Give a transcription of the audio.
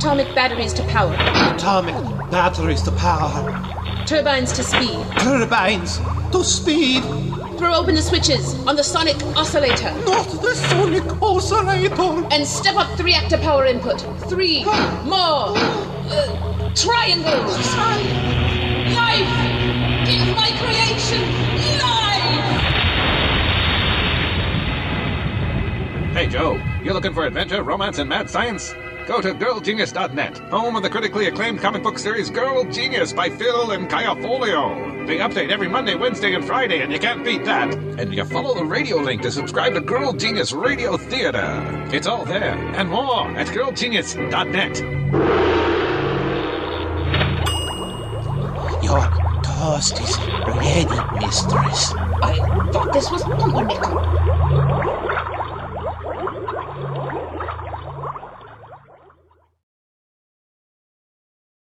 Atomic batteries to power. Atomic batteries to power. Turbines to speed. Turbines to speed. Throw open the switches on the sonic oscillator. Not the sonic oscillator. And step up the reactor power input. Three more uh, triangles. Life is my creation. Life. Hey, Joe, you're looking for adventure, romance, and mad science? Go to girlgenius.net, home of the critically acclaimed comic book series Girl Genius by Phil and Kaja Foglio. They update every Monday, Wednesday, and Friday, and you can't beat that. And you follow the radio link to subscribe to Girl Genius Radio Theater. It's all there and more at girlgenius.net. Your toast is ready, mistress. I thought this was pumpernickel.